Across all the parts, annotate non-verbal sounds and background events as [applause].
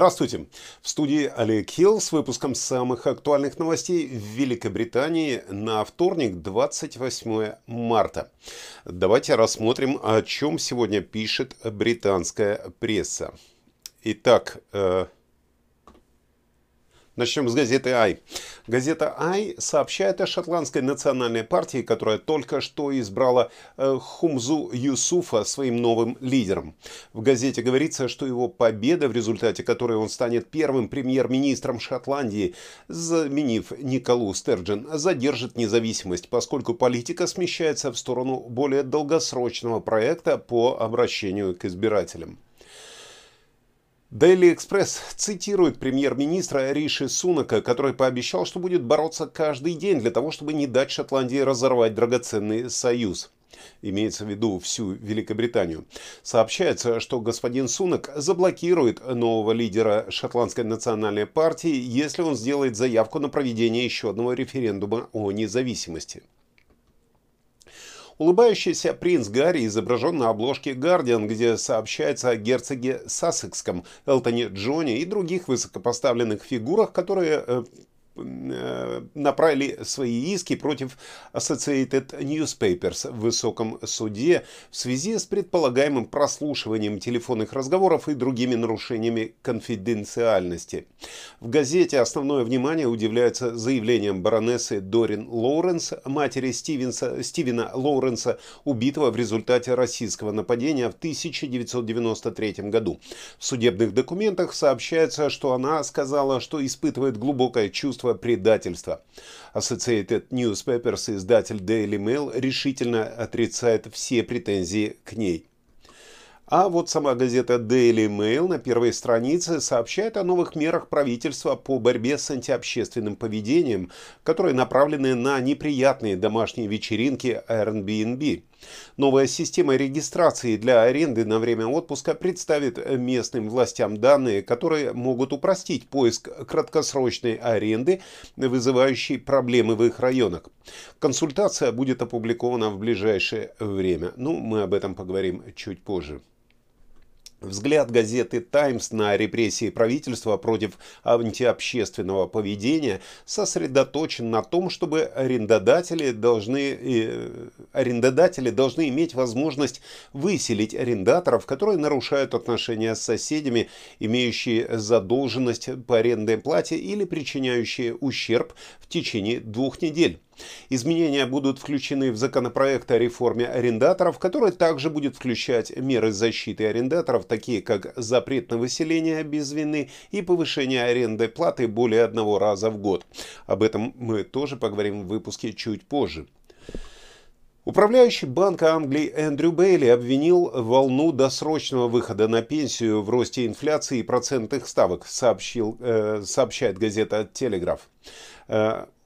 Здравствуйте! В студии Олег Хилл с выпуском самых актуальных новостей в Великобритании на вторник, 28 марта. Давайте рассмотрим, о чем сегодня пишет британская пресса. Итак, э, Начнем с газеты «Ай». Газета «Ай» сообщает о шотландской национальной партии, которая только что избрала э, Хумзу Юсуфа своим новым лидером. В газете говорится, что его победа, в результате которой он станет первым премьер-министром Шотландии, заменив Николу Стерджин, задержит независимость, поскольку политика смещается в сторону более долгосрочного проекта по обращению к избирателям. Daily Express цитирует премьер-министра Риши Сунака, который пообещал, что будет бороться каждый день для того, чтобы не дать Шотландии разорвать драгоценный союз. Имеется в виду всю Великобританию. Сообщается, что господин Сунак заблокирует нового лидера шотландской национальной партии, если он сделает заявку на проведение еще одного референдума о независимости. Улыбающийся принц Гарри изображен на обложке «Гардиан», где сообщается о герцоге Сассекском, Элтоне Джоне и других высокопоставленных фигурах, которые э, направили свои иски против Associated Newspapers в высоком суде в связи с предполагаемым прослушиванием телефонных разговоров и другими нарушениями конфиденциальности. В газете основное внимание удивляется заявлением баронессы Дорин Лоуренс, матери Стивенса, Стивена Лоуренса, убитого в результате российского нападения в 1993 году. В судебных документах сообщается, что она сказала, что испытывает глубокое чувство чувство предательства. Associated Newspapers, издатель Daily Mail, решительно отрицает все претензии к ней. А вот сама газета Daily Mail на первой странице сообщает о новых мерах правительства по борьбе с антиобщественным поведением, которые направлены на неприятные домашние вечеринки Airbnb. Новая система регистрации для аренды на время отпуска представит местным властям данные, которые могут упростить поиск краткосрочной аренды, вызывающей проблемы в их районах. Консультация будет опубликована в ближайшее время. Ну, мы об этом поговорим чуть позже. Взгляд газеты «Таймс» на репрессии правительства против антиобщественного поведения сосредоточен на том, чтобы арендодатели должны, э, арендодатели должны иметь возможность выселить арендаторов, которые нарушают отношения с соседями, имеющие задолженность по арендной плате или причиняющие ущерб в течение двух недель. Изменения будут включены в законопроект о реформе арендаторов, который также будет включать меры защиты арендаторов, такие как запрет на выселение без вины и повышение арендной платы более одного раза в год. Об этом мы тоже поговорим в выпуске чуть позже. Управляющий Банка Англии Эндрю Бейли обвинил волну досрочного выхода на пенсию в росте инфляции и процентных ставок, сообщил, э, сообщает газета «Телеграф».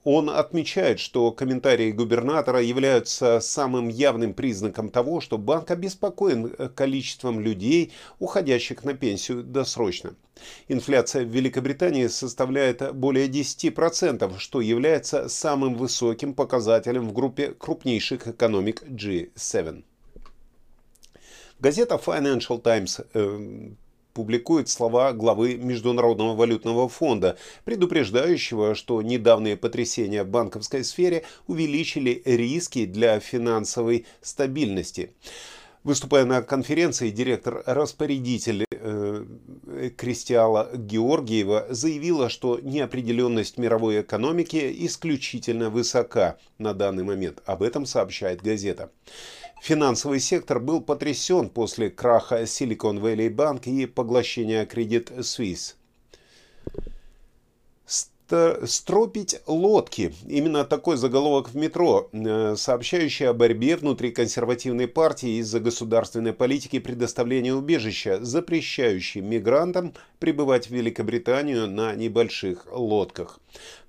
Он отмечает, что комментарии губернатора являются самым явным признаком того, что банк обеспокоен э, количеством людей, уходящих на пенсию досрочно. Инфляция в Великобритании составляет более 10%, что является самым высоким показателем в группе крупнейших экономик G7. Газета Financial Times э, публикует слова главы Международного валютного фонда, предупреждающего, что недавние потрясения в банковской сфере увеличили риски для финансовой стабильности. Выступая на конференции, директор-распорядитель э, Кристиала Георгиева заявила, что неопределенность мировой экономики исключительно высока на данный момент. Об этом сообщает газета. Финансовый сектор был потрясен после краха Silicon Valley Bank и поглощения Credit Suisse. Стропить лодки. Именно такой заголовок в метро, э, сообщающий о борьбе внутри консервативной партии из-за государственной политики предоставления убежища, запрещающей мигрантам прибывать в Великобританию на небольших лодках.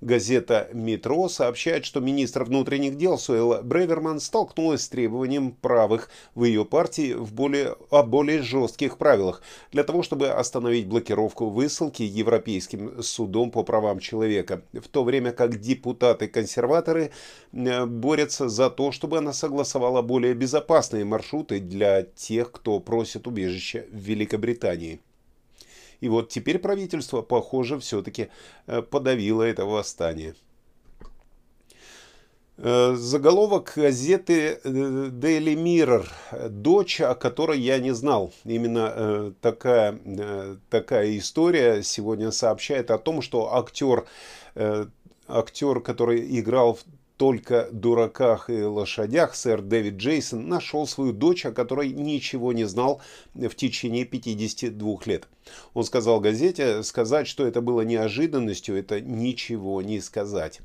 Газета «Метро» сообщает, что министр внутренних дел Суэлла Бреверман столкнулась с требованием правых в ее партии в более, о более жестких правилах для того, чтобы остановить блокировку высылки Европейским судом по правам человека, в то время как депутаты-консерваторы э, борются за то, чтобы она согласовала более безопасные маршруты для тех, кто просит убежища в Великобритании. И вот теперь правительство, похоже, все-таки подавило это восстание. Э, заголовок газеты э, Daily Mirror. Дочь, о которой я не знал. Именно э, такая, такая история сегодня сообщает о том, что актер, актер, который играл в только дураках и лошадях сэр Дэвид Джейсон нашел свою дочь, о которой ничего не знал в течение 52 лет. Он сказал газете, сказать, что это было неожиданностью, это ничего не сказать.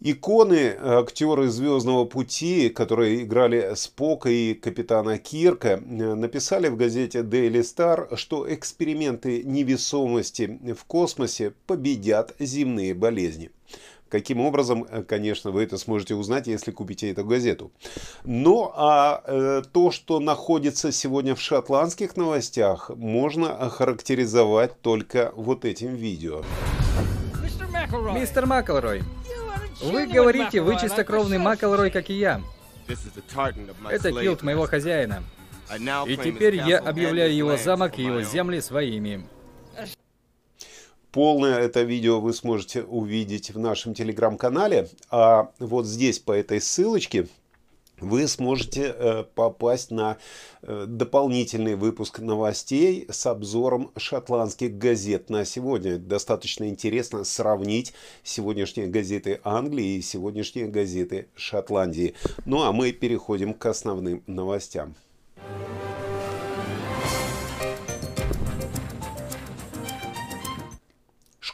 Иконы актеры «Звездного пути», которые играли Спока и капитана Кирка, написали в газете Daily Star, что эксперименты невесомости в космосе победят земные болезни. Каким образом, конечно, вы это сможете узнать, если купите эту газету. Ну, а э, то, что находится сегодня в шотландских новостях, можно охарактеризовать только вот этим видео. Мистер Макэлрой, вы говорите, вы чистокровный Макэлрой, как и я. Это килт моего хозяина. И теперь я объявляю его замок и его земли своими. Полное это видео вы сможете увидеть в нашем телеграм-канале. А вот здесь по этой ссылочке вы сможете э, попасть на э, дополнительный выпуск новостей с обзором шотландских газет на сегодня. Достаточно интересно сравнить сегодняшние газеты Англии и сегодняшние газеты Шотландии. Ну а мы переходим к основным новостям.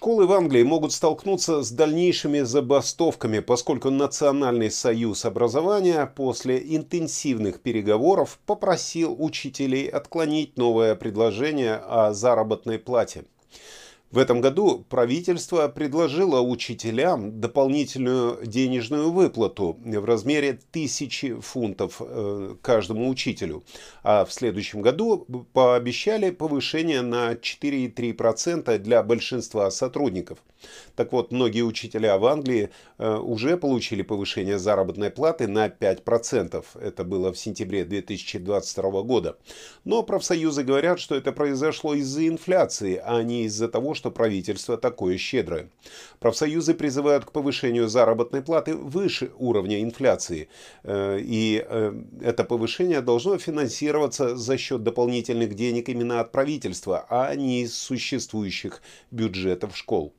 Школы в Англии могут столкнуться с дальнейшими забастовками, поскольку Национальный союз образования после интенсивных переговоров попросил учителей отклонить новое предложение о заработной плате. В этом году правительство предложило учителям дополнительную денежную выплату в размере тысячи фунтов э, каждому учителю, а в следующем году пообещали повышение на 4,3% для большинства сотрудников. Так вот, многие учителя в Англии э, уже получили повышение заработной платы на 5%. Это было в сентябре 2022 года. Но профсоюзы говорят, что это произошло из-за инфляции, а не из-за того, что правительство такое щедрое. Профсоюзы призывают к повышению заработной платы выше уровня инфляции. Э, и э, это повышение должно финансироваться за счет дополнительных денег именно от правительства, а не из существующих бюджетов школ.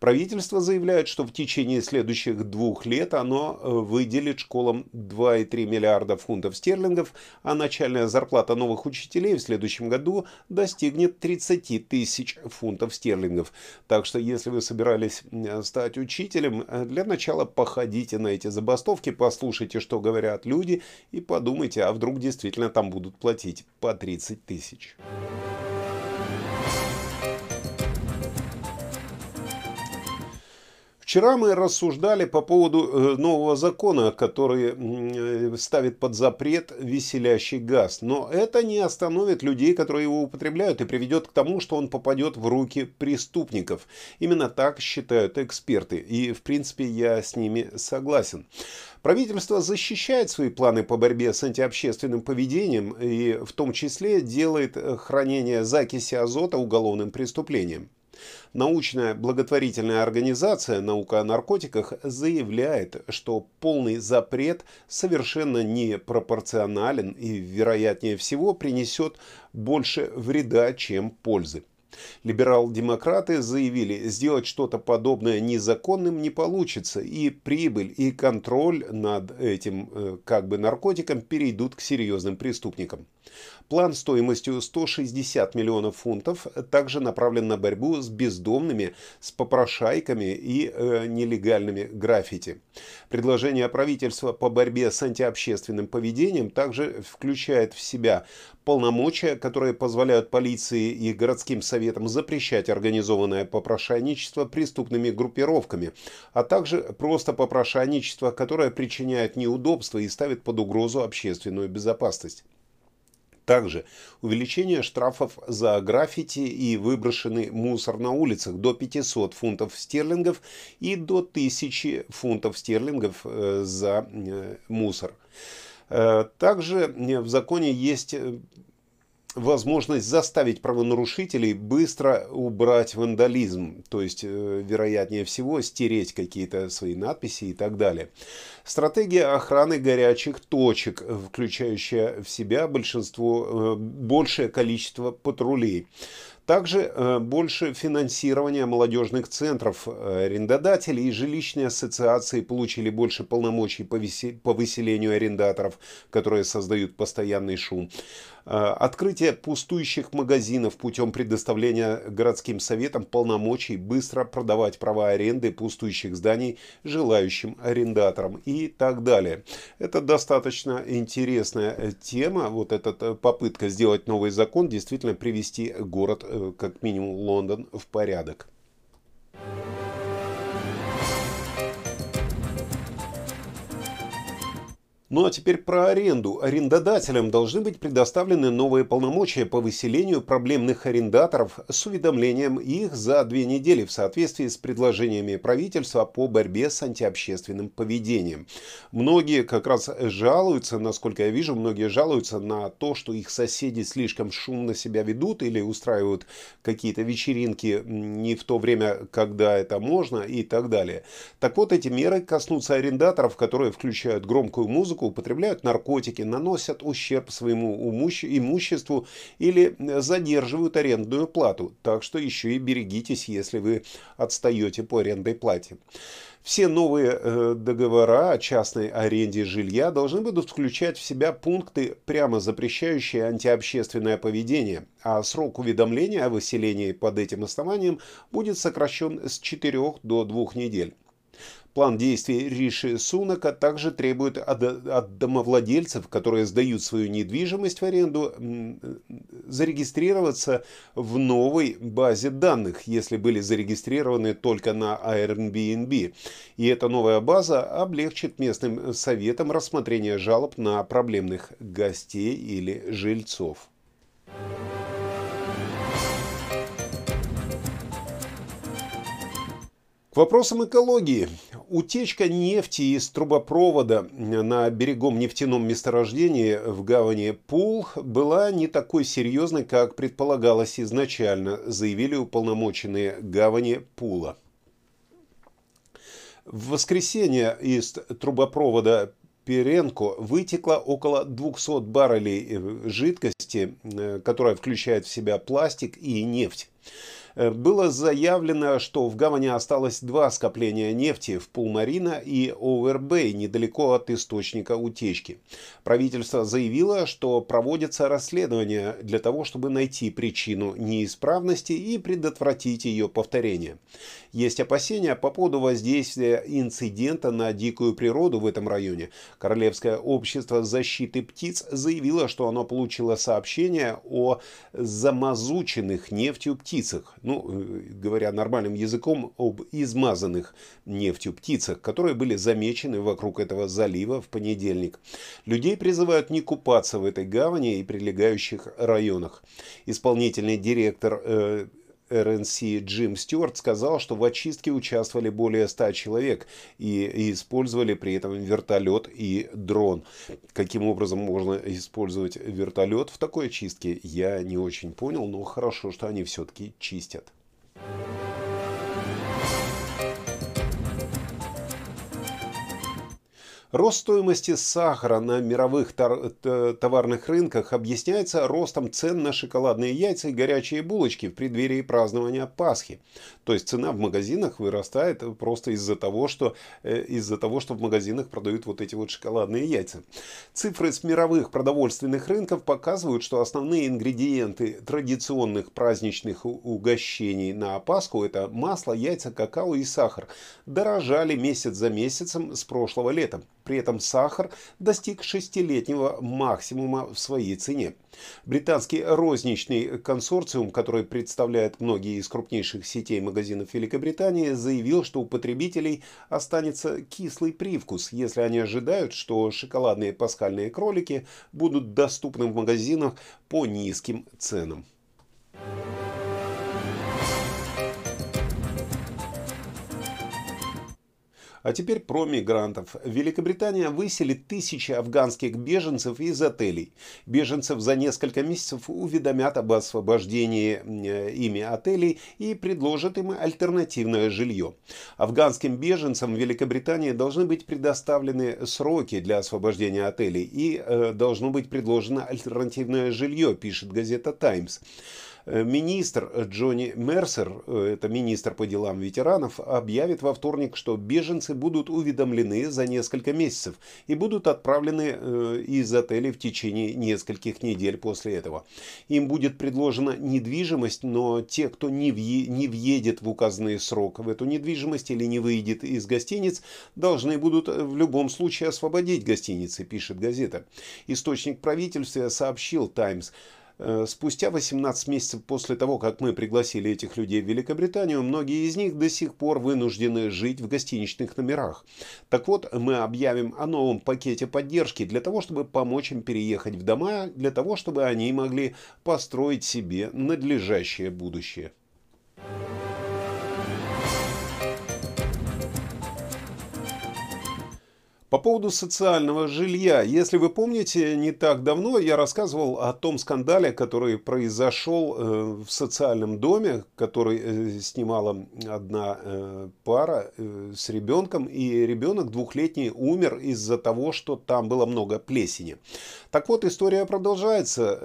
Правительство заявляет, что в течение следующих двух лет оно э, выделит школам 2,3 миллиарда фунтов стерлингов, а начальная зарплата новых учителей в следующем году достигнет 30 тысяч фунтов стерлингов. Так что, если вы собирались стать учителем, э, для начала походите на эти забастовки, послушайте, что говорят люди, и подумайте, а вдруг действительно там будут платить по 30 тысяч. Вчера мы рассуждали по поводу э, нового закона, который э, ставит под запрет веселящий газ. Но это не остановит людей, которые его употребляют, и приведет к тому, что он попадет в руки преступников. Именно так считают эксперты. И, в принципе, я с ними согласен. Правительство защищает свои планы по борьбе с антиобщественным поведением и в том числе делает хранение закиси азота уголовным преступлением. Научная благотворительная организация «Наука о наркотиках» заявляет, что полный запрет совершенно не пропорционален и, вероятнее всего, принесет больше вреда, чем пользы. Либерал-демократы заявили, сделать что-то подобное незаконным не получится, и прибыль и контроль над этим э, как бы наркотиком перейдут к серьезным преступникам. План стоимостью 160 миллионов фунтов также направлен на борьбу с бездомными, с попрошайками и э, нелегальными граффити. Предложение правительства по борьбе с антиобщественным поведением также включает в себя полномочия, которые позволяют полиции и городским советам запрещать организованное попрошайничество преступными группировками, а также просто попрошайничество, которое причиняет неудобства и ставит под угрозу общественную безопасность. Также увеличение штрафов за граффити и выброшенный мусор на улицах до 500 фунтов стерлингов и до 1000 фунтов стерлингов э, за э, мусор. Э, также в законе есть возможность заставить правонарушителей быстро убрать вандализм, то есть, э, вероятнее всего, стереть какие-то свои надписи и так далее. Стратегия охраны горячих точек, включающая в себя большинство, э, большее количество патрулей. Также э, больше финансирования молодежных центров. Арендодатели и жилищные ассоциации получили больше полномочий по выселению арендаторов, которые создают постоянный шум. Э, открытие пустующих магазинов путем предоставления городским советам полномочий быстро продавать права аренды пустующих зданий желающим арендаторам и так далее. Это достаточно интересная э, тема. Вот эта э, попытка сделать новый закон действительно привести город, как минимум Лондон, в порядок. Ну а теперь про аренду. Арендодателям должны быть предоставлены новые полномочия по выселению проблемных арендаторов с уведомлением их за две недели в соответствии с предложениями правительства по борьбе с антиобщественным поведением. Многие как раз жалуются, насколько я вижу, многие жалуются на то, что их соседи слишком шумно себя ведут или устраивают какие-то вечеринки не в то время, когда это можно и так далее. Так вот, эти меры коснутся арендаторов, которые включают громкую музыку, музыку, употребляют наркотики, наносят ущерб своему имуществу или задерживают арендную плату. Так что еще и берегитесь, если вы отстаете по арендной плате. Все новые э, договора о частной аренде жилья должны будут включать в себя пункты, прямо запрещающие антиобщественное поведение, а срок уведомления о выселении под этим основанием будет сокращен с 4 до 2 недель. План действий Риши Сунака также требует от, от домовладельцев, которые сдают свою недвижимость в аренду, зарегистрироваться в новой базе данных, если были зарегистрированы только на Airbnb. И эта новая база облегчит местным советам рассмотрение жалоб на проблемных гостей или жильцов. Вопросам экологии. Утечка нефти из трубопровода на берегом нефтяном месторождении в гавани Пул была не такой серьезной, как предполагалось изначально, заявили уполномоченные гавани Пула. В воскресенье из трубопровода Перенко вытекло около 200 баррелей жидкости, э, которая включает в себя пластик и нефть. Э, было заявлено, что в гавани осталось два скопления нефти в Пулмарина и Овербей, недалеко от источника утечки. Правительство заявило, что проводится расследование для того, чтобы найти причину неисправности и предотвратить ее повторение. Есть опасения по поводу воздействия инцидента на дикую природу в этом районе. Королевское общество защиты птиц заявило, что оно получило сообщение о замазученных нефтью птицах ну, э, говоря нормальным языком, об измазанных нефтью птицах, которые были замечены вокруг этого залива в понедельник. Людей призывают не купаться в этой гавани и прилегающих районах. Исполнительный директор э, РНС Джим Стюарт сказал, что в очистке участвовали более 100 человек и, использовали при этом вертолет и дрон. Каким образом можно использовать вертолет в такой очистке, я не очень понял, но хорошо, что они все-таки чистят. Рост стоимости сахара на мировых товарных рынках объясняется ростом цен на шоколадные яйца и горячие булочки в преддверии празднования Пасхи. То есть цена в магазинах вырастает просто из-за того, что, э, из-за того, что в магазинах продают вот эти вот шоколадные яйца. Цифры с мировых продовольственных рынков показывают, что основные ингредиенты традиционных праздничных угощений на Пасху это масло, яйца, какао и сахар дорожали месяц за месяцем с прошлого лета. При этом сахар достиг шестилетнего максимума в своей цене. Британский розничный консорциум, который представляет многие из крупнейших сетей магазинов Великобритании, заявил, что у потребителей останется кислый привкус, если они ожидают, что шоколадные пасхальные кролики будут доступны в магазинах по низким ценам. А теперь про мигрантов. Великобритания выселит тысячи афганских беженцев из отелей. Беженцев за несколько месяцев уведомят об освобождении э, ими отелей и предложат им альтернативное жилье. Афганским беженцам Великобритании должны быть предоставлены сроки для освобождения отелей и э, должно быть предложено альтернативное жилье, пишет газета «Таймс». Э, министр Джонни Мерсер, э, это министр по делам ветеранов, объявит во вторник, что беженцы будут уведомлены за несколько месяцев и будут отправлены э, из отелей в течение нескольких недель после этого. Им будет предложена недвижимость, но те, кто не, въедет в указанный срок в эту недвижимость или не выйдет из гостиниц, должны будут в любом случае освободить гостиницы, пишет газета. Источник правительства сообщил Э, спустя 18 месяцев после того, как мы пригласили этих людей в Великобританию, многие из них до сих пор вынуждены жить в гостиничных номерах. Так вот, мы объявим о новом пакете поддержки для того, чтобы помочь им переехать в дома, для того, чтобы они могли построить себе надлежащее будущее. По поводу социального жилья. Если вы помните, не так давно я рассказывал о том скандале, который произошел э, в социальном доме, который э, снимала одна э, пара с ребенком, и ребенок двухлетний умер из-за того, что там было много плесени. Так вот, история продолжается.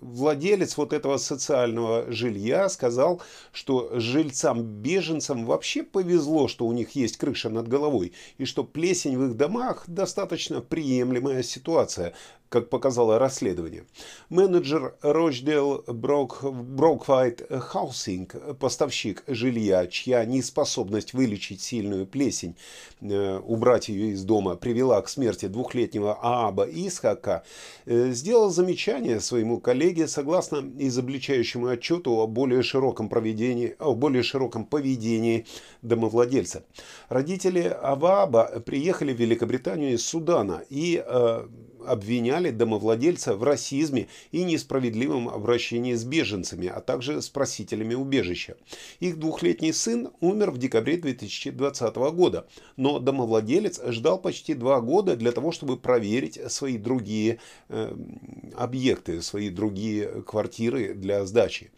Владелец вот этого социального жилья сказал, что жильцам-беженцам вообще повезло, что у них есть крыша над головой, и что плесень в их домах достаточно приемлемая ситуация, как показало расследование. Менеджер Рочдейл Брок, Броквайт Хаусинг, поставщик жилья, чья неспособность вылечить сильную плесень, э, убрать ее из дома, привела к смерти двухлетнего Ааба Исхака, э, сделал замечание своему коллеге согласно изобличающему отчету о более широком, проведении, о более широком поведении домовладельца. Родители Авааба приехали в Великобританию из Судана и э, обвиняли домовладельца в расизме и несправедливом обращении с беженцами, а также с просителями убежища. Их двухлетний сын умер в декабре 2020 года, но домовладелец ждал почти два года для того, чтобы проверить свои другие э, объекты, свои другие квартиры для сдачи.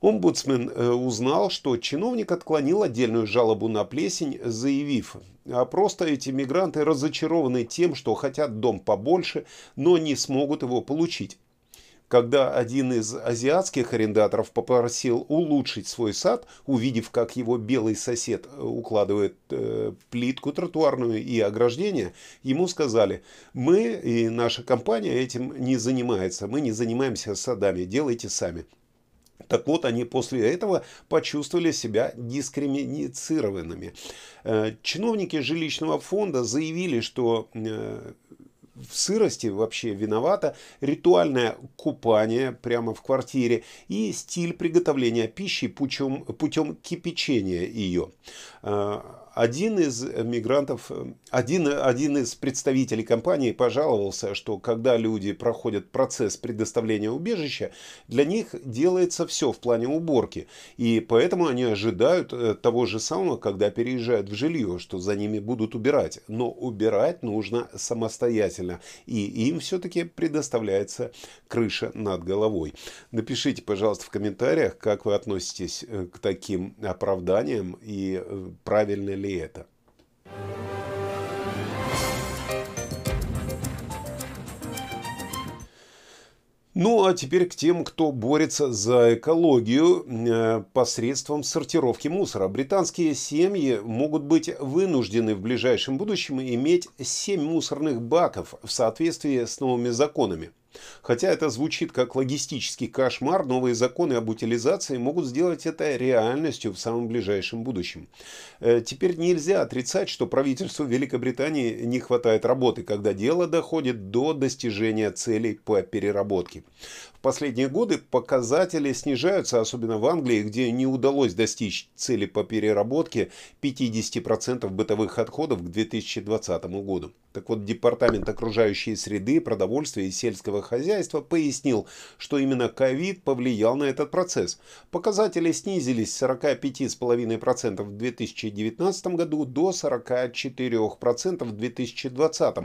Омбудсмен э, узнал, что чиновник отклонил отдельную жалобу на плесень, заявив, а просто эти мигранты разочарованы тем, что хотят дом побольше, но не смогут его получить. Когда один из азиатских арендаторов попросил улучшить свой сад, увидев, как его белый сосед э, укладывает э, плитку тротуарную и ограждение, ему сказали, мы и наша компания этим не занимается, мы не занимаемся садами, делайте сами. Так вот, они после этого почувствовали себя дискриминированными. Э, чиновники жилищного фонда заявили, что э, в сырости вообще виновато ритуальное купание прямо в квартире и стиль приготовления пищи путем, путем кипячения ее. Э, один из мигрантов, один, один из представителей компании пожаловался, что когда люди проходят процесс предоставления убежища, для них делается все в плане уборки. И поэтому они ожидают э, того же самого, когда переезжают в жилье, что за ними будут убирать. Но убирать нужно самостоятельно. И им все-таки предоставляется крыша над головой. Напишите, пожалуйста, в комментариях, как вы относитесь э, к таким оправданиям и э, правильно ли ли это. Ну а теперь к тем, кто борется за экологию э, посредством сортировки мусора. Британские семьи могут быть вынуждены в ближайшем будущем иметь 7 мусорных баков в соответствии с новыми законами. Хотя это звучит как логистический кошмар, новые законы об утилизации могут сделать это реальностью в самом ближайшем будущем. Э, теперь нельзя отрицать, что правительству Великобритании не хватает работы, когда дело доходит до достижения целей по переработке. В последние годы показатели снижаются, особенно в Англии, где не удалось достичь цели по переработке 50% бытовых отходов к 2020 году. Так вот, Департамент окружающей среды, продовольствия и сельского хозяйства пояснил, что именно ковид повлиял на этот процесс. Показатели снизились с 45,5% в 2019 году до 44% в 2020.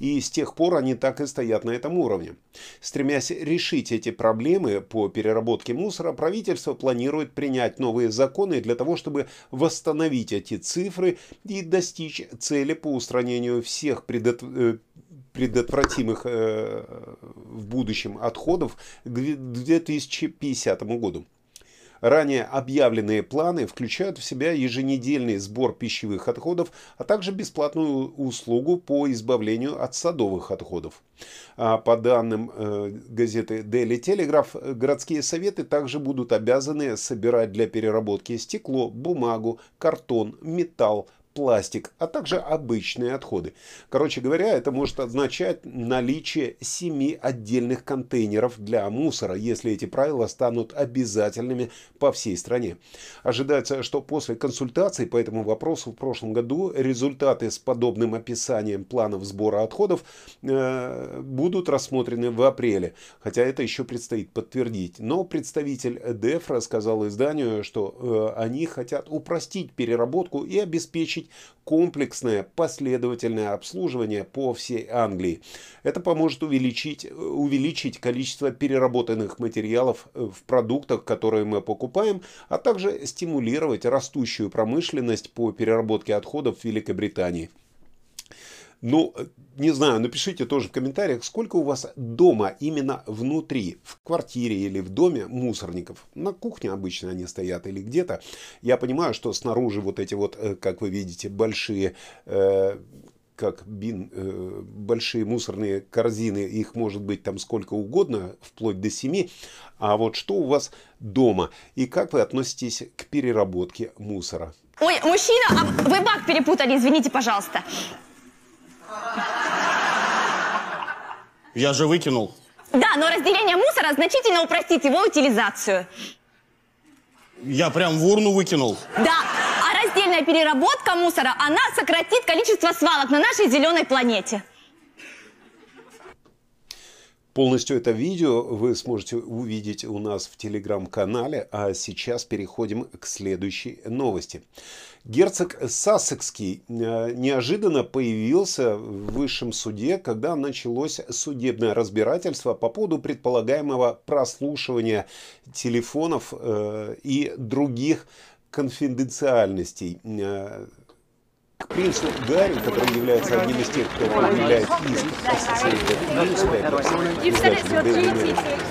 И с тех пор они так и стоят на этом уровне. Стремясь решить эти проблемы по переработке мусора, правительство планирует принять новые законы для того, чтобы восстановить эти цифры и достичь цели по устранению всех предот... Э, предотвратимых э, в будущем отходов к 2050 году. Ранее объявленные планы включают в себя еженедельный сбор пищевых отходов, а также бесплатную услугу по избавлению от садовых отходов. А по данным э, газеты Daily Telegraph, городские советы также будут обязаны собирать для переработки стекло, бумагу, картон, металл, пластик, а также обычные отходы. Короче говоря, это может означать наличие семи отдельных контейнеров для мусора, если эти правила станут обязательными по всей стране. Ожидается, что после консультаций по этому вопросу в прошлом году результаты с подобным описанием планов сбора отходов э, будут рассмотрены в апреле, хотя это еще предстоит подтвердить. Но представитель ДЭФ рассказал изданию, что э, они хотят упростить переработку и обеспечить обеспечить комплексное последовательное обслуживание по всей Англии. Это поможет увеличить, увеличить количество переработанных материалов э, в продуктах, которые мы покупаем, а также стимулировать растущую промышленность по переработке отходов в Великобритании. Ну, не знаю, напишите тоже в комментариях, сколько у вас дома именно внутри, в квартире или в доме мусорников. На кухне обычно они стоят или где-то. Я понимаю, что снаружи вот эти вот, э, как вы видите, большие э, как бин, э, большие мусорные корзины, их может быть там сколько угодно, вплоть до семи. А вот что у вас дома и как вы относитесь к переработке мусора? Ой, мужчина, а вы бак перепутали, извините, пожалуйста. Я же выкинул. Да, но разделение мусора значительно упростит его утилизацию. Я прям в урну выкинул. Да, а раздельная переработка мусора, она сократит количество свалок на нашей зеленой планете. Полностью это видео вы сможете увидеть у нас в телеграм-канале, а сейчас переходим к следующей новости. Герцог Сассекский э, неожиданно появился в высшем суде, когда началось судебное разбирательство по поводу предполагаемого прослушивания телефонов э, и других конфиденциальностей э, к принцу Гарри, который является одним из тех, кто предъявляет иск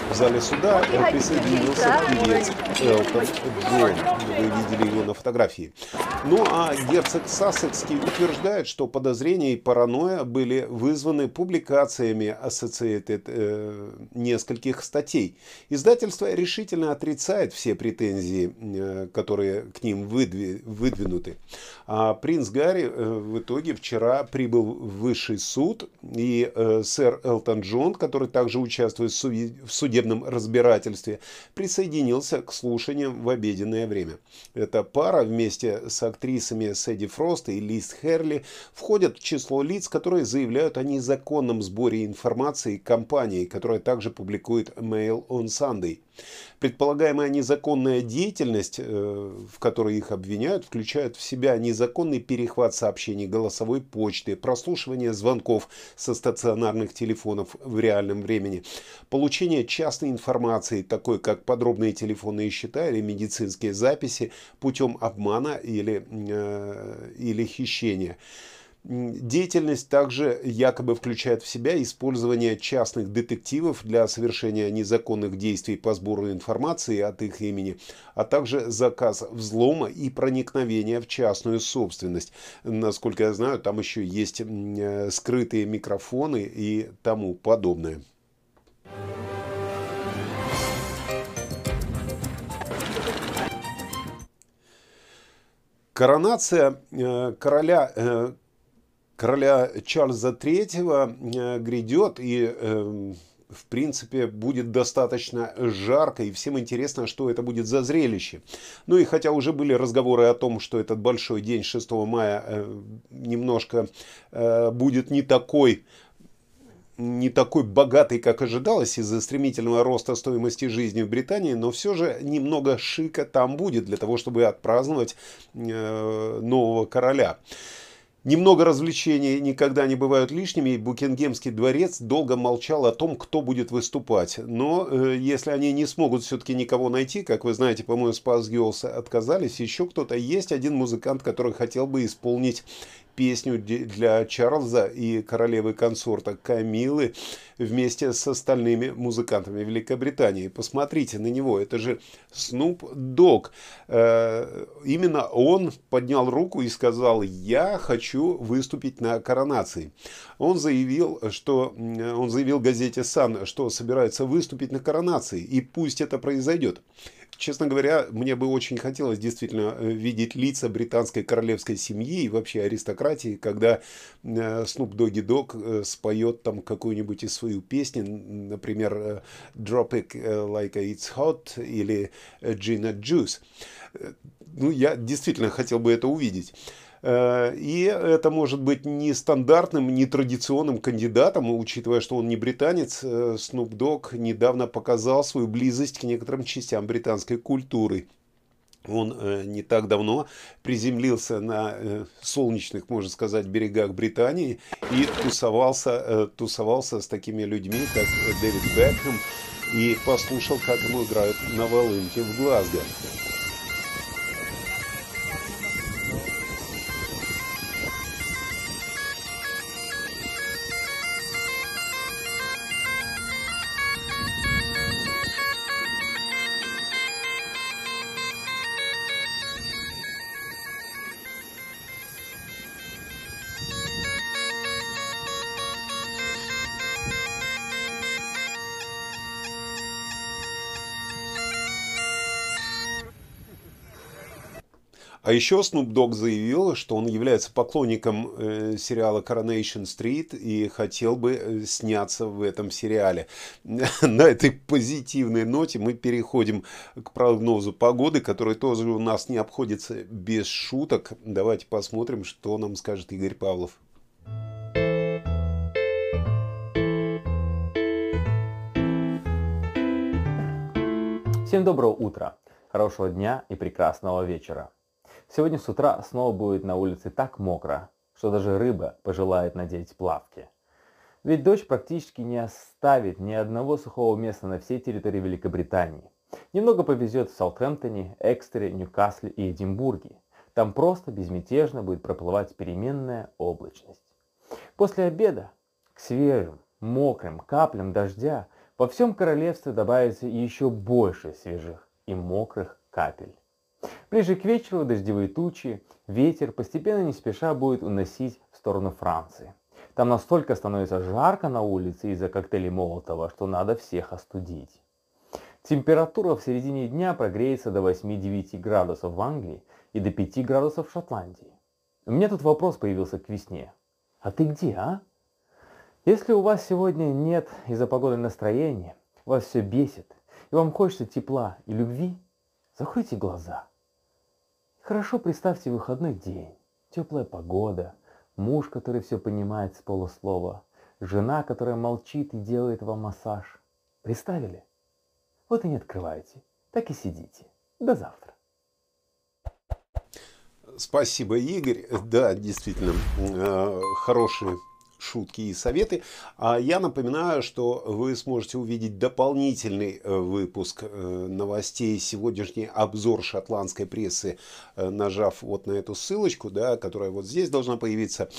в зале суда присоединился певец Элтон Джон. Вы видели его на фотографии. Ну а герцог Сассекский утверждает, что подозрения и паранойя были вызваны публикациями Associated э, нескольких статей. Издательство решительно отрицает все претензии, э, которые к ним выдви, выдвинуты. А принц Гарри Гарри э, в итоге вчера прибыл высший суд, и э, сэр Элтон Джон, который также участвует в судебном разбирательстве, присоединился к слушаниям в обеденное время. Эта пара вместе с актрисами Сэдди Фрост и Лиз Херли входят в число лиц, которые заявляют о незаконном сборе информации компании, которая также публикует Mail on Sunday. Предполагаемая незаконная деятельность, э, в которой их обвиняют, включает в себя незаконный перехват сообщений голосовой почты, прослушивание звонков со стационарных телефонов в реальном времени, получение частной информации, такой как подробные телефонные счета или медицинские записи путем обмана или, э, или хищения. Деятельность также якобы включает в себя использование частных детективов для совершения незаконных действий по сбору информации от их имени, а также заказ взлома и проникновения в частную собственность. Насколько я знаю, там еще есть э, скрытые микрофоны и тому подобное. Коронация э, короля э, короля Чарльза III э, грядет, и э, в принципе, будет достаточно жарко, и всем интересно, что это будет за зрелище. Ну и хотя уже были разговоры о том, что этот большой день 6 мая э, немножко э, будет не такой не такой богатый, как ожидалось из-за стремительного роста стоимости жизни в Британии, но все же немного шика там будет для того, чтобы отпраздновать э, нового короля. Немного развлечений никогда не бывают лишними, и Букингемский дворец долго молчал о том, кто будет выступать. Но э, если они не смогут все-таки никого найти, как вы знаете, по-моему, Спас Girls отказались, еще кто-то есть один музыкант, который хотел бы исполнить песню для Чарльза и королевы консорта Камилы вместе с остальными музыкантами Великобритании. Посмотрите на него, это же Снуп Дог. Э, именно он поднял руку и сказал, я хочу выступить на коронации. Он заявил, что он заявил газете Сан, что собирается выступить на коронации, и пусть это произойдет. Честно говоря, мне бы очень хотелось действительно э, видеть лица британской королевской семьи и вообще аристократии, когда Снуп Доги Дог споет там какую-нибудь из свою песню, например, э, Drop It э, Like It's Hot или Gina Juice. Ну, я действительно хотел бы это увидеть. Э, и это может быть не стандартным, не традиционным кандидатом, учитывая, что он не британец. Snoop э, Dogg недавно показал свою близость к некоторым частям британской культуры. Он э, не так давно приземлился на солнечных, можно сказать, берегах Британии и тусовался, тусовался с такими людьми, как Дэвид Бекхэм, и послушал, как ему играют на волынке в Глазго. А еще Snoop Dogg заявил, что он является поклонником э, сериала Coronation Street и хотел бы э, сняться в этом сериале. [laughs] На этой позитивной ноте мы переходим к прогнозу погоды, который тоже у нас не обходится без шуток. Давайте посмотрим, что нам скажет Игорь Павлов. Всем доброго утра, хорошего дня и прекрасного вечера. Сегодня с утра снова будет на улице так мокро, что даже рыба пожелает надеть плавки. Ведь дождь практически не оставит ни одного сухого места на всей территории Великобритании. Немного повезет в Саутгемптоне, Экстере, Ньюкасле и Эдинбурге. Там просто безмятежно будет проплывать переменная облачность. После обеда к свежим, мокрым каплям дождя во всем королевстве добавится еще больше свежих и мокрых капель. Ближе к вечеру дождевые тучи, ветер постепенно не спеша будет уносить в сторону Франции. Там настолько становится жарко на улице из-за коктейлей Молотова, что надо всех остудить. Температура в середине дня прогреется до 8-9 градусов в Англии и до 5 градусов в Шотландии. У меня тут вопрос появился к весне. А ты где, а? Если у вас сегодня нет из-за погоды настроения, вас все бесит, и вам хочется тепла и любви, закройте глаза – Хорошо представьте выходной день, теплая погода, муж, который все понимает с полуслова, жена, которая молчит и делает вам массаж. Представили? Вот и не открывайте, так и сидите. До завтра. Спасибо, Игорь. Да, действительно, э, хорошие шутки и советы. А я напоминаю, что вы сможете увидеть дополнительный э, выпуск э, новостей, сегодняшний обзор шотландской прессы, э, нажав вот на эту ссылочку, да, которая вот здесь должна появиться.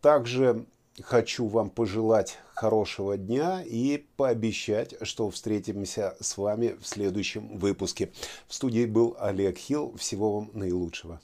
Также хочу вам пожелать хорошего дня и пообещать, что встретимся с вами в следующем выпуске. В студии был Олег Хилл. Всего вам наилучшего.